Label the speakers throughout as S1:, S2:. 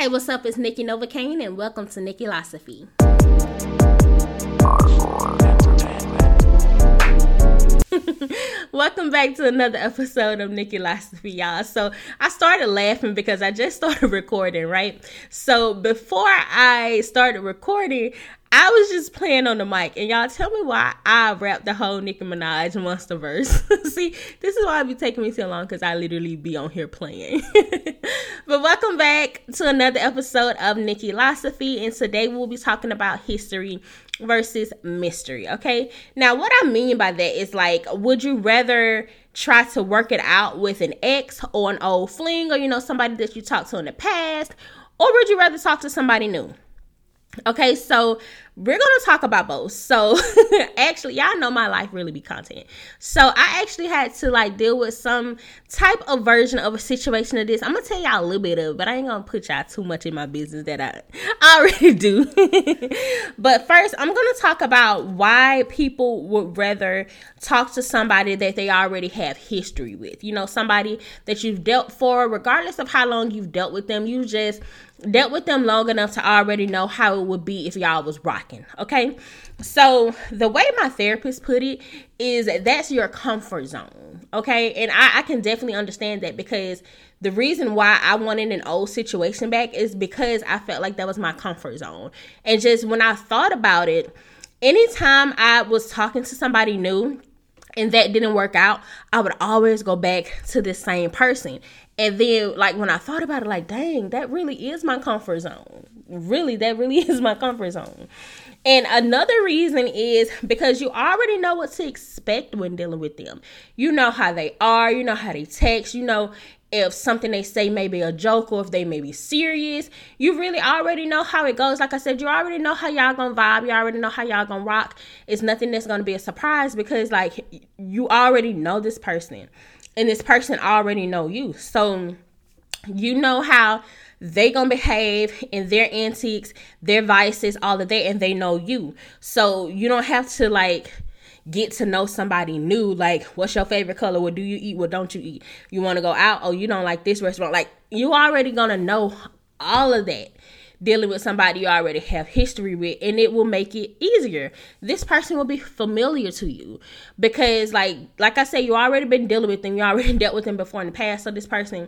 S1: Hey, what's up? It's Nikki Novokaine, and welcome to Nikkilosophy. Welcome back to another episode of Nikkilosophy, y'all. So I started laughing because I just started recording, right? So before I started recording, I was just playing on the mic, and y'all tell me why I rapped the whole Nicki Minaj monster verse. See, this is why it be taking me so long because I literally be on here playing. but welcome back to another episode of Nikkilosophy, and today we'll be talking about history versus mystery. Okay, now what I mean by that is like, would you rather try to work it out with an ex or an old fling, or you know somebody that you talked to in the past, or would you rather talk to somebody new? Okay, so we're gonna talk about both. So actually, y'all know my life really be content. So I actually had to like deal with some type of version of a situation of this. I'm gonna tell y'all a little bit of, but I ain't gonna put y'all too much in my business that I already do. but first, I'm gonna talk about why people would rather talk to somebody that they already have history with. You know, somebody that you've dealt for, regardless of how long you've dealt with them. You just dealt with them long enough to already know how it would be if y'all was rocking Okay. So the way my therapist put it is that's your comfort zone. Okay. And I, I can definitely understand that because the reason why I wanted an old situation back is because I felt like that was my comfort zone. And just when I thought about it, anytime I was talking to somebody new, and that didn't work out, I would always go back to the same person. And then, like, when I thought about it, like, dang, that really is my comfort zone. Really, that really is my comfort zone. And another reason is because you already know what to expect when dealing with them. You know how they are, you know how they text, you know if something they say may be a joke or if they may be serious. You really already know how it goes. Like I said, you already know how y'all gonna vibe, you already know how y'all gonna rock. It's nothing that's gonna be a surprise because like you already know this person and this person already know you. So you know how they gonna behave in their antiques, their vices, all of that, and they know you. So you don't have to like get to know somebody new. Like, what's your favorite color? What do you eat? What don't you eat? You want to go out? Oh, you don't like this restaurant. Like, you already gonna know all of that dealing with somebody you already have history with and it will make it easier this person will be familiar to you because like like i said you already been dealing with them you already dealt with them before in the past so this person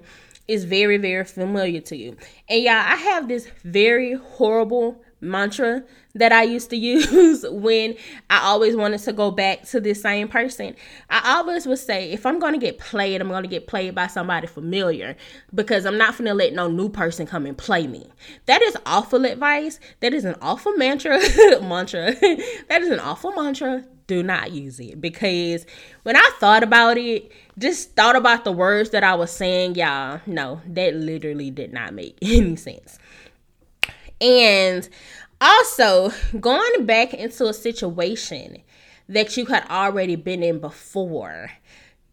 S1: is very, very familiar to you. And yeah, I have this very horrible mantra that I used to use when I always wanted to go back to this same person. I always would say, if I'm going to get played, I'm going to get played by somebody familiar because I'm not going to let no new person come and play me. That is awful advice. That is an awful mantra. mantra. that is an awful mantra do not use it because when I thought about it, just thought about the words that I was saying, y'all, no, that literally did not make any sense. And also, going back into a situation that you had already been in before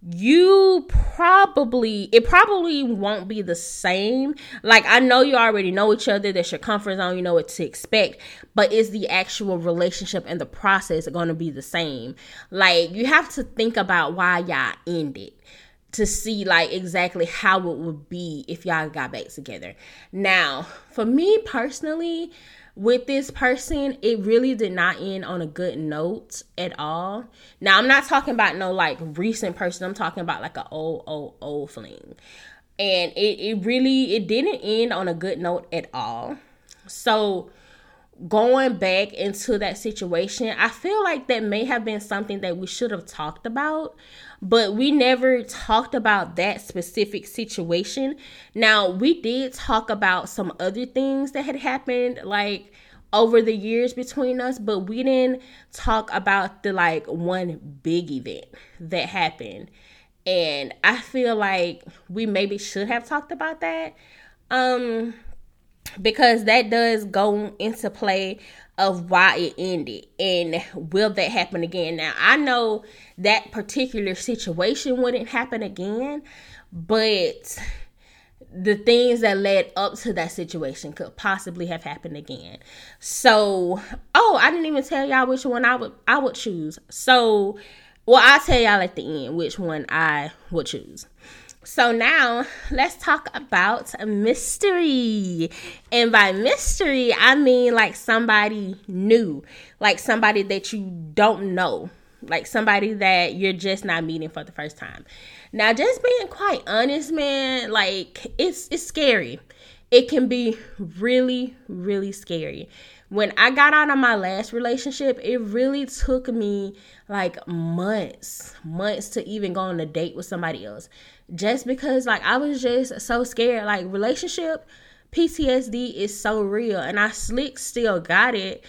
S1: you probably it probably won't be the same. Like i know you already know each other. That's your comfort zone. You know what to expect. But is the actual relationship and the process going to be the same? Like you have to think about why y'all ended to see like exactly how it would be if y'all got back together. Now for me personally with this person, it really did not end on a good note at all. Now, I'm not talking about no like recent person. I'm talking about like an old, old, old fling. And it, it really it didn't end on a good note at all. So going back into that situation, I feel like that may have been something that we should have talked about, but we never talked about that specific situation. Now, we did talk about some other things that had happened, like over the years between us, but we didn't talk about the like one big event that happened. And I feel like we maybe should have talked about that. Um because that does go into play of why it ended and will that happen again. Now i know that particular situation wouldn't happen again but the things that led up to that situation could possibly have happened again. So oh i didn't even tell y'all which one i would i would choose. So well i'll tell y'all at the end which one i would choose So now let's talk about mystery. And by mystery, I mean like somebody new, like somebody that you don't know, like somebody that you're just not meeting for the first time. Now, just being quite honest, man, like it's it's scary. It can be really, really scary. When I got out of my last relationship, it really took me like months, months to even go on a date with somebody else. Just because like I was just so scared. Like relationship PTSD is so real and I slick still got it.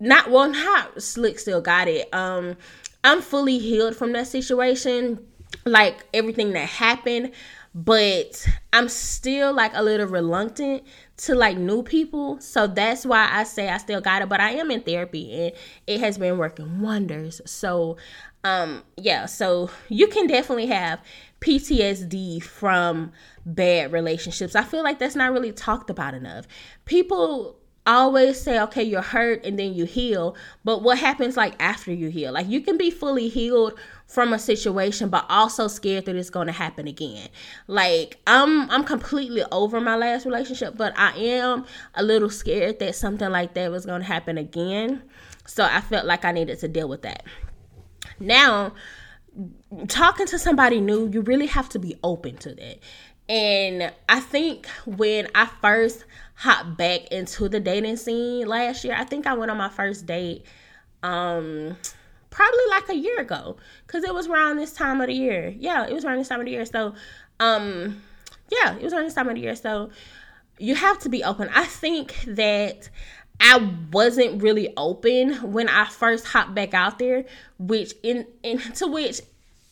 S1: Not well, how slick still got it. Um I'm fully healed from that situation. Like everything that happened, but I'm still like a little reluctant to like new people. So that's why I say I still got it, but I am in therapy and it has been working wonders. So um yeah, so you can definitely have PTSD from bad relationships. I feel like that's not really talked about enough. People always say okay you're hurt and then you heal but what happens like after you heal like you can be fully healed from a situation but also scared that it's going to happen again. Like i'm i'm completely over my last relationship but i am a little scared that something like that was going to happen again. So i felt like i needed to deal with that. Now talking to somebody new you really have to be open to that. And i think when i first hop back into the dating scene last year. I think I went on my first date um probably like a year ago cuz it was around this time of the year. Yeah, it was around this time of the year. So um yeah, it was around this time of the year. So you have to be open. I think that I wasn't really open when I first hopped back out there, which in into which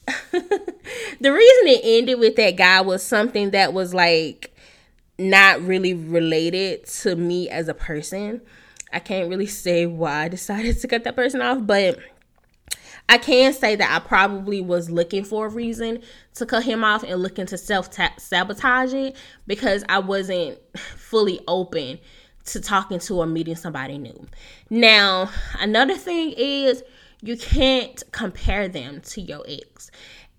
S1: the reason it ended with that guy was something that was like not really related to me as a person. I can't really say why I decided to cut that person off, but I can say that I probably was looking for a reason to cut him off and looking to self sabotage it because I wasn't fully open to talking to or meeting somebody new. Now, another thing is you can't compare them to your ex.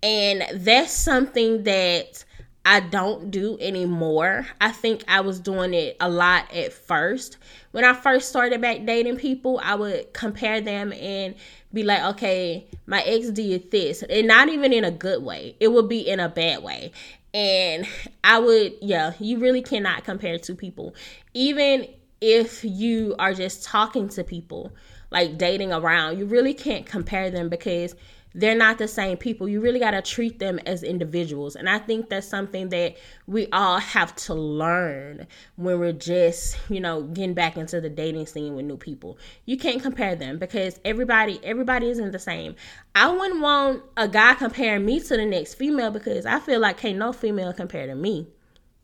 S1: And that's something that I don't do anymore. I think I was doing it a lot at first. When I first started back dating people, I would compare them and be like, okay, my ex did this. And not even in a good way, it would be in a bad way. And I would, yeah, you really cannot compare two people. Even if you are just talking to people, like dating around, you really can't compare them because they're not the same people. You really got to treat them as individuals. And I think that's something that we all have to learn when we're just, you know, getting back into the dating scene with new people. You can't compare them because everybody everybody isn't the same. I wouldn't want a guy comparing me to the next female because I feel like can't no female compare to me.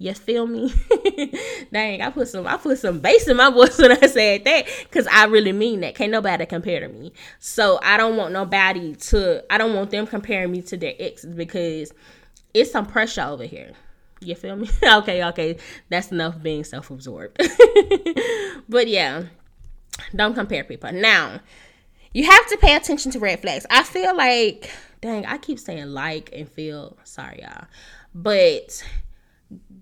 S1: You feel me? Dang, I put some I put some bass in my voice when I said that because I really mean that. Can't nobody compare to me. So I don't want nobody to I don't want them comparing me to their exes because it's some pressure over here. You feel me? okay, okay. That's enough being self-absorbed. but yeah, don't compare people. Now, you have to pay attention to red flags. I feel like dang, I keep saying like and feel sorry y'all. But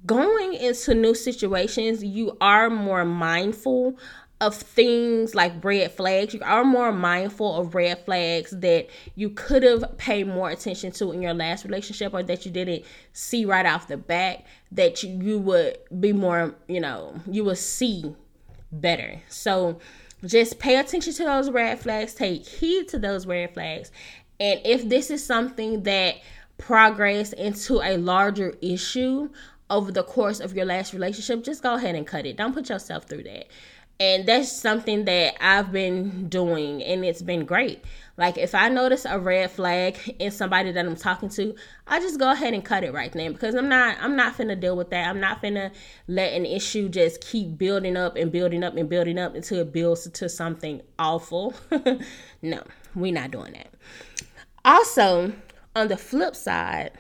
S1: going into new situations, you are more mindful of things like red flags. You are more mindful of red flags that you could have paid more attention to in your last relationship or that you didn't see right off the bat that you, you would be more, you know, you would see better. So just pay attention to those red flags, take heed to those red flags. And if this is something that progress into a larger issue over the course of your last relationship, just go ahead and cut it. Don't put yourself through that. And that's something that I've been doing and it's been great. Like if I notice a red flag in somebody that I'm talking to, I just go ahead and cut it right then because I'm not I'm not finna deal with that. I'm not finna let an issue just keep building up and building up and building up until it builds to something awful. no, we're not doing that. Also, on the flip side,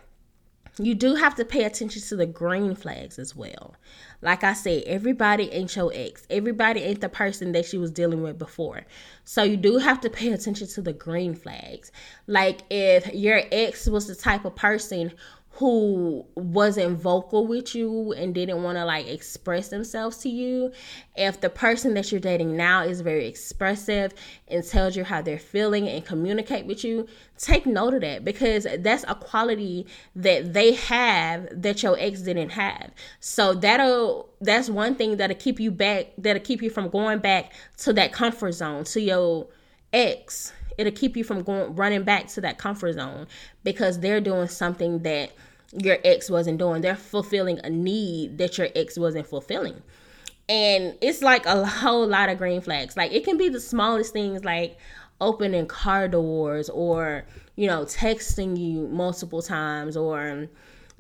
S1: you do have to pay attention to the green flags as well. Like I said, everybody ain't your ex. Everybody ain't the person that she was dealing with before. So you do have to pay attention to the green flags. Like if your ex was the type of person who wasn't vocal with you and didn't want to like express themselves to you, if the person that you're dating now is very expressive and tells you how they're feeling and communicate with you, take note of that because that's a quality that they have that your ex didn't have. So that'll that's one thing that'll keep you back that'll keep you from going back to that comfort zone to your ex it'll keep you from going running back to that comfort zone because they're doing something that your ex wasn't doing. They're fulfilling a need that your ex wasn't fulfilling. And it's like a whole lot of green flags. Like it can be the smallest things like opening car doors or, you know, texting you multiple times or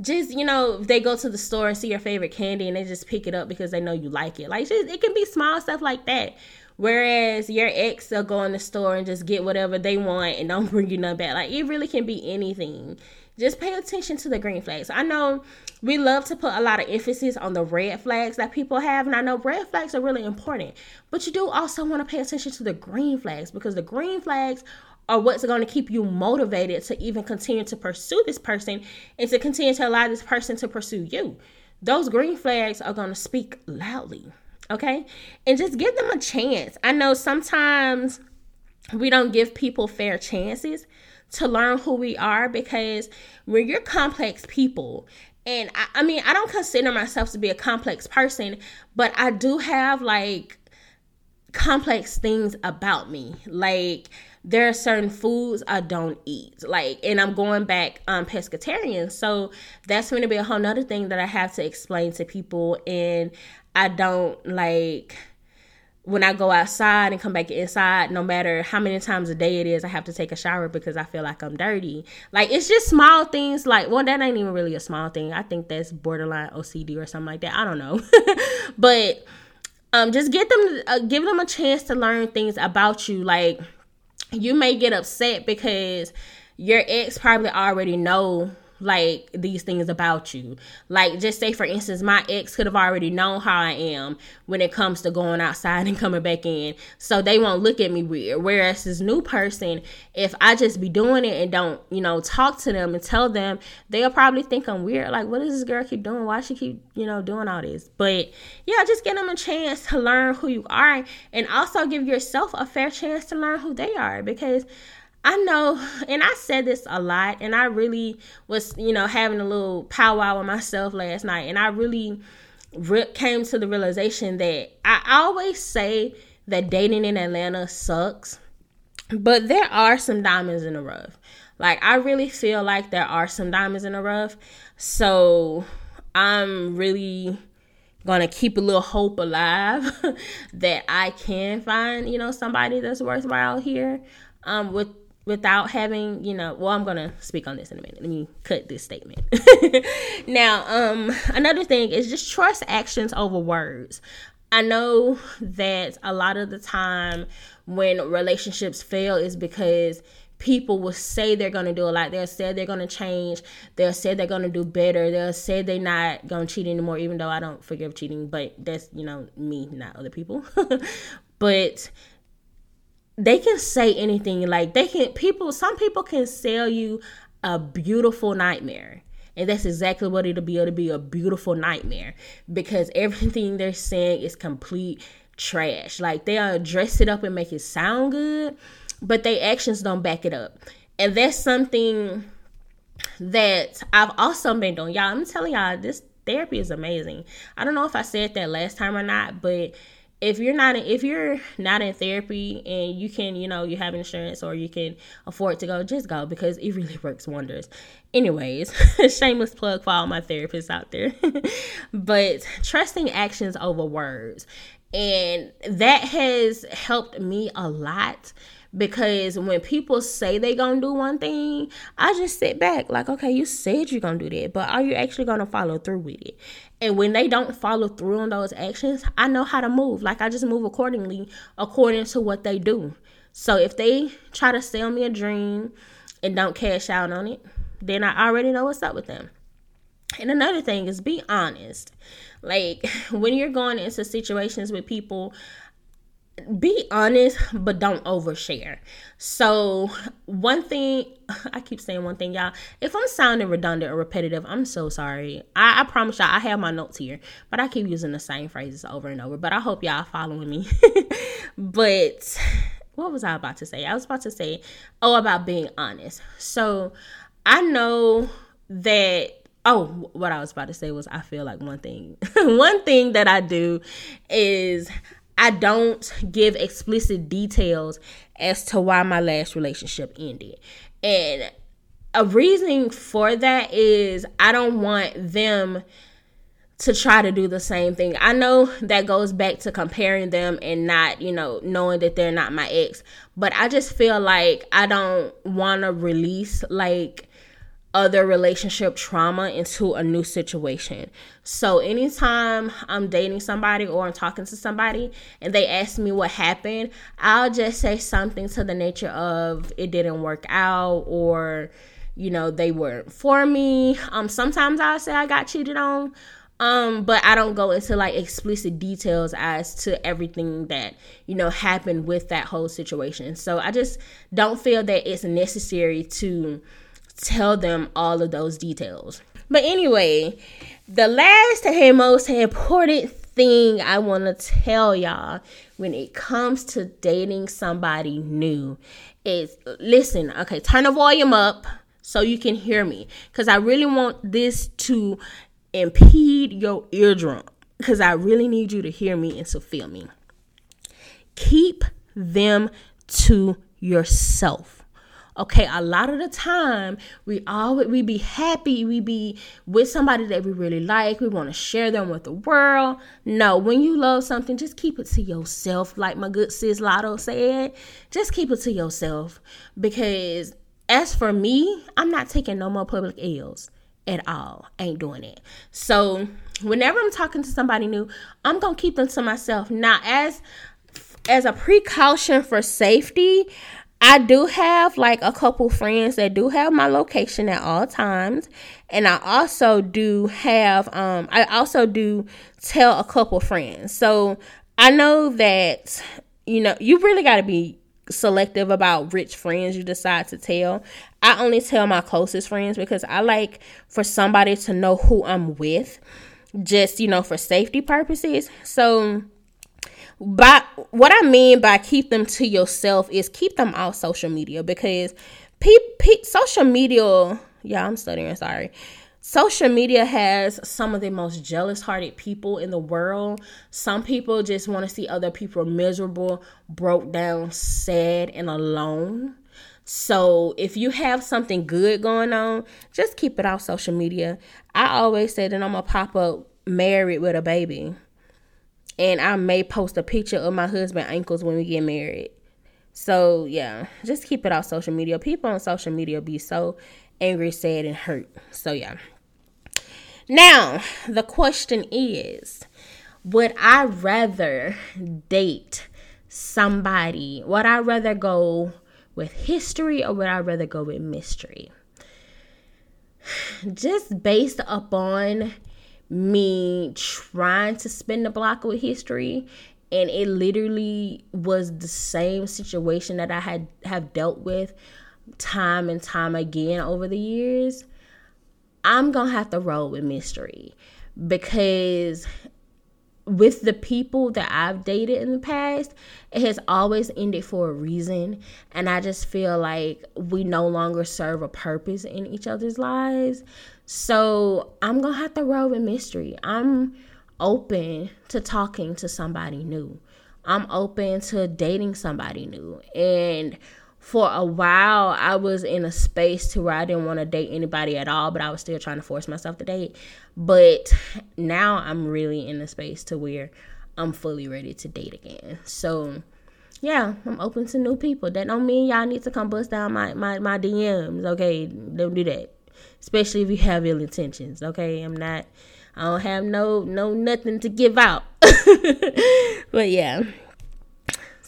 S1: just, you know, they go to the store and see your favorite candy and they just pick it up because they know you like it. Like just, it can be small stuff like that. Whereas your ex will go in the store and just get whatever they want and don't bring you nothing back. Like it really can be anything just pay attention to the green flags. I know we love to put a lot of emphasis on the red flags that people have, and I know red flags are really important, but you do also want to pay attention to the green flags because the green flags are what's going to keep you motivated to even continue to pursue this person and to continue to allow this person to pursue you. Those green flags are going to speak loudly, okay? And just give them a chance. I know sometimes we don't give people fair chances to learn who we are because when you're complex people and I, I, mean i don't consider myself to be a complex person but i do have like complex things about me like there are certain foods i don't eat like and i'm going back um pescatarian so that's going to be a whole nother thing that i have to explain to people and i don't like when I go outside and come back inside, no matter how many times a day it is, I have to take a shower because I feel like I'm dirty. Like it's just small things. Like well, that ain't even really a small thing. I think that's borderline OCD or something like that. I don't know, but um, just get them, uh, give them a chance to learn things about you. Like you may get upset because your ex probably already know like these things about you. Like just say for instance, my ex could have already known how I am when it comes to going outside and coming back in. So they won't look at me weird. Whereas this new person, if I just be doing it and don't, you know, talk to them and tell them, they'll probably think I'm weird. Like, what does this girl keep doing? Why she keep, you know, doing all this? But yeah, just give them a chance to learn who you are and also give yourself a fair chance to learn who they are because I know, and I said this a lot, and I really was, you know, having a little powwow with myself last night, and I really re- came to the realization that I always say that dating in Atlanta sucks, but there are some diamonds in the rough. Like, I really feel like there are some diamonds in the rough, so I'm really gonna keep a little hope alive that I can find, you know, somebody that's worthwhile here. Um, with without having, you know, well, I'm going to speak on this in a minute. Let me cut this statement. now, um, another thing is just trust actions over words. I know that a lot of the time when relationships fail is because people will say they're going to do a lot. They'll say they're going to change. They'll say they're going to do better. They'll say they're not going to cheat anymore, even though I don't forgive cheating, but that's, you know, me, not other people. but they can say anything like they can people some people can sell you a beautiful nightmare and that's exactly what it'll be it'll be a beautiful nightmare because everything they're saying is complete trash. Like they'll dress it up and make it sound good but their actions don't back it up. And that's something that i've also been doing. Y'all i'm telling y'all this therapy is amazing. I don't know if i said that last time or not but if you're not in, if you're not in therapy and you can you know you have insurance or you can afford to go just go because it really works wonders. Anyways shameless plug for all my therapists out there. But trusting actions over words. And that has helped me a lot because when people say they're gonna do one thing i just sit back like okay you said you're gonna do that but are you actually gonna follow through with it and when they don't follow through on those actions i know how to move. Like i just move accordingly according to what they do. So if they try to sell me a dream and don't cash out on it then i already know what's up with them. And another thing is be honest. Like when you're going into situations with people be honest, but don't overshare. So, one thing, I keep saying one thing, y'all. If I'm sounding redundant or repetitive, I'm so sorry. I, I promise y'all, I have my notes here, but I keep using the same phrases over and over. But I hope y'all following me. but what was I about to say? I was about to say, oh, about being honest. So, I know that oh what i was about to say was i feel like one thing one thing that i do is I don't give explicit details as to why my last relationship ended. And a reason for that is I don't want them to try to do the same thing. I know that goes back to comparing them and not, you know, knowing that they're not my ex, but I just feel like I don't want to release like other relationship trauma into a new situation. So anytime I'm dating somebody or I'm talking to somebody and they ask me what happened, I'll just say something to the nature of it didn't work out or you know they weren't for me. Um sometimes I'll say I got cheated on. Um, but I don't go into like explicit details as to everything that, you know, happened with that whole situation. So I just don't feel that it's necessary to tell them all of those details. But anyway, the last and most important thing I want to tell y'all when it comes to dating somebody new is listen, okay, turn the volume up so you can hear me because I really want this to impede your eardrum because I really need you to hear me and to feel me. Keep them to yourself Okay, a lot of the time we always we be happy, we be with somebody that we really like, we want to share them with the world. No, when you love something, just keep it to yourself, like my good sis Latto said. Just keep it to yourself. Because as for me, I'm not taking no more public L's at all. Ain't doing it. So whenever I'm talking to somebody new, I'm gonna keep them to myself. Now as as a precaution for safety, I do have like a couple friends that do have my location at all times. And I also do have um I also do tell a couple friends. So I know that you know, you really got to be selective about rich friends you decide to tell. I only tell my closest friends because I like for somebody to know who I'm with just, you know, for safety purposes. So by what I mean by keep them to yourself is keep them off social media because pe- pe- social media, yeah, I'm studying, sorry. Social media has some of the most jealous hearted people in the world. Some people just want to see other people miserable, broke down, sad, and alone. So if you have something good going on, just keep it off social media. I always say that I'm gonna pop up married with a baby and I may post a picture of my husband ankles when we get married. So yeah, just keep it off social media. People on social media be so angry, sad, and hurt. So yeah. Now the question is, would I rather date somebody? Would I rather go with history or would I rather go with mystery? Just based upon me trying to spin the block with history and it literally was the same situation that I had have dealt with time and time again over the years. I'm going to have to roll with mystery because with the people that I've dated in the past, it has always ended for a reason. And I just feel like we no longer serve a purpose in each other's lives. So I'm going to have to roll with mystery. I'm open to talking to somebody new. I'm open to dating somebody new. And for a while, I was in a space to where I didn't want to date anybody at all, but I was still trying to force myself to date. But now I'm really in a space to where I'm fully ready to date again. So yeah, I'm open to new people. That don't mean y'all need to come bust down my, my, my DMs. Okay, don't do that especially if you have ill intentions. Okay, I'm not. I don't have no no nothing to give out. but yeah.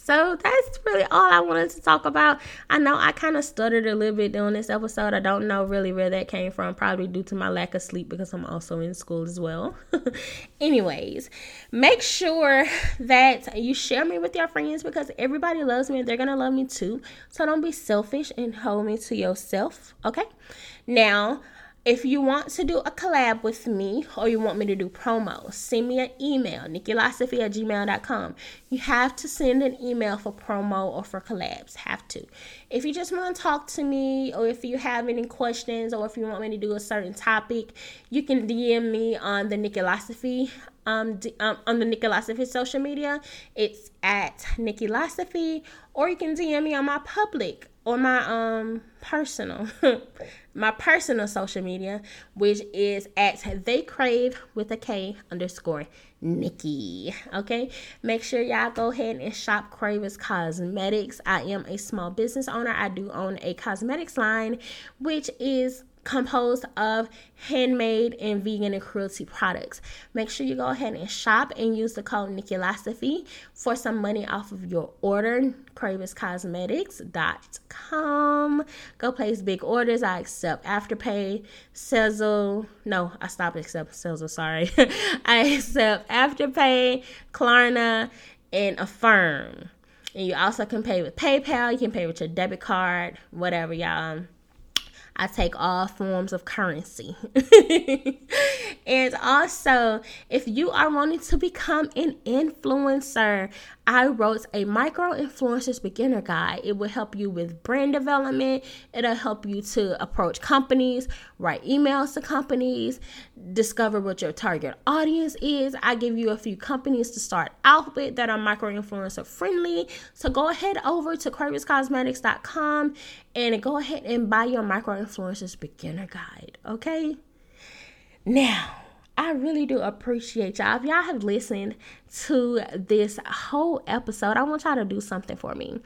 S1: So that's really all I wanted to talk about. I know I kind of stuttered a little bit during this episode. I don't know really where that came from, probably due to my lack of sleep because I'm also in school as well. Anyways, make sure that you share me with your friends because everybody loves me and they're going to love me too. So don't be selfish and hold me to yourself, okay? Now, if you want to do a collab with me or you want me to do promos, send me an email, nikkilosophy at gmail.com. You have to send an email for promo or for collabs. Have to. If you just want to talk to me or if you have any questions or if you want me to do a certain topic, you can DM me on the Nikkilosophy um, um, on the Nikkilosophy social media. It's at Nikkilosophy or you can DM me on my public or my um personal my personal social media which is at they crave with a k underscore nikki okay? Make sure y'all go ahead and shop Kraverz Kosmeticz. I am a small business owner. I do own a cosmetics line which is composed of handmade and vegan and cruelty products. Make sure you go ahead and shop and use the code Nikkilosophy for some money off of your order. KraverzKosmeticz.com. Go place big orders. I accept Afterpay, Sezzle. No, I stopped accepting Sezzle. Sorry. I accept Afterpay, Klarna, and Affirm. And you also can pay with PayPal. You can pay with your debit card, whatever, y'all. I take all forms of currency. and also, if you are wanting to become an influencer, I wrote a micro influencers beginner guide. It will help you with brand development. It'll help you to approach companies, write emails to companies, discover what your target audience is. I give you a few companies to start out with that are micro influencer friendly. So go ahead over to kraverzkosmeticz.com and go ahead and buy your micro influencers beginner guide. Okay. Now, I really do appreciate y'all. If y'all have listened to this whole episode, I want y'all to do something for me.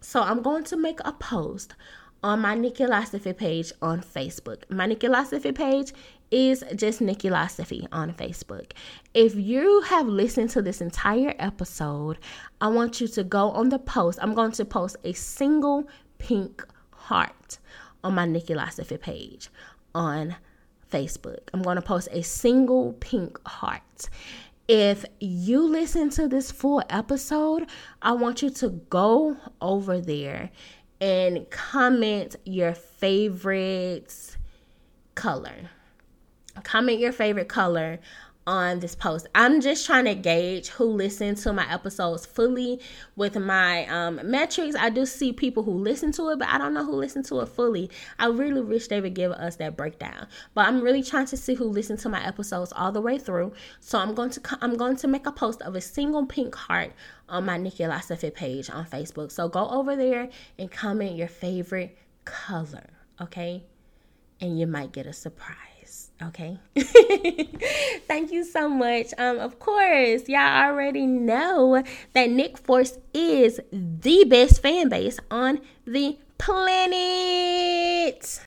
S1: So I'm going to make a post on my Nikkilosophy page on Facebook. My Nikkilosophy page is just Nikkilosophy on Facebook. If you have listened to this entire episode, I want you to go on the post. I'm going to post a single pink heart on my Nikkilosophy page on Facebook. I'm going to post a single pink heart. If you listen to this full episode, I want you to go over there and comment your favorite color. Comment your favorite color on this post. I'm just trying to gauge who listened to my episodes fully with my um, metrics. I do see people who listen to it, but I don't know who listened to it fully. I really wish they would give us that breakdown. But I'm really trying to see who listened to my episodes all the way through. So I'm going to I'm going to make a post of a single pink heart on my Nikkilosophy page on Facebook. So go over there and comment your favorite color, okay? And you might get a surprise. Okay. Thank you so much. Um, of course, y'all already know that Nick Force is the best fan base on the planet.